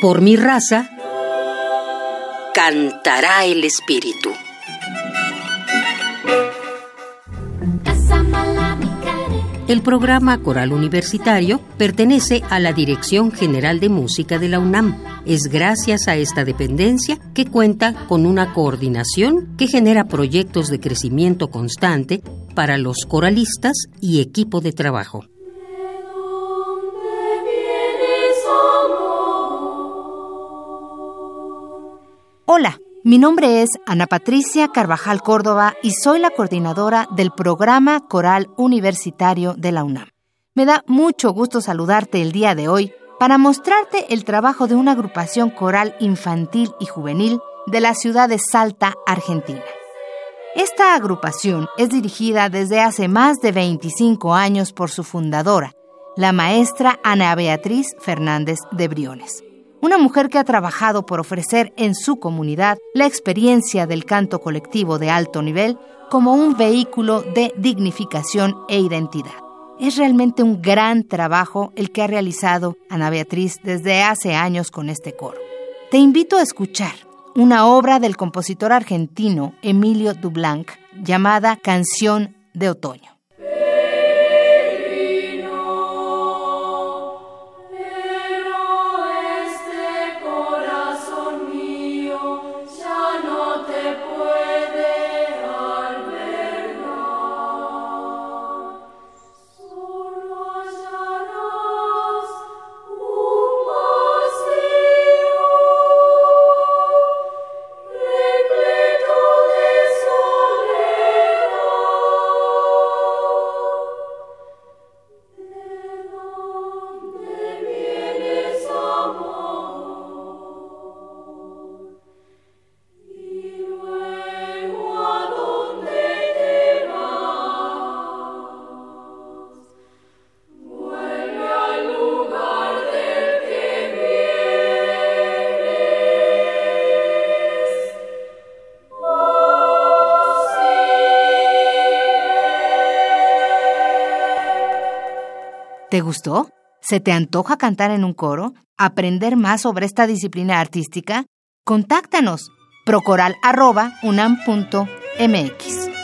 Por mi raza, cantará el espíritu. El programa Coral Universitario pertenece a la Dirección General de Música de la UNAM. Es gracias a esta dependencia que cuenta con una coordinación que genera proyectos de crecimiento constante para los coralistas y equipo de trabajo. Hola, mi nombre es Ana Patricia Carvajal Córdoba y soy la coordinadora del programa Coral Universitario de la UNAM. Me da mucho gusto saludarte el día de hoy para mostrarte el trabajo de una agrupación coral infantil y juvenil de la ciudad de Salta, Argentina. Esta agrupación es dirigida desde hace más de 25 años por su fundadora, la maestra Ana Beatriz Fernández de Briones una mujer que ha trabajado por ofrecer en su comunidad la experiencia del canto colectivo de alto nivel como un vehículo de dignificación e identidad. Es realmente un gran trabajo el que ha realizado Ana Beatriz desde hace años con este coro. Te invito a escuchar una obra del compositor argentino Emilio Dublanc llamada Canción de Otoño. ¿Te gustó? ¿Se te antoja cantar en un coro? ¿Aprender más sobre esta disciplina artística? Contáctanos procoral.unam.mx.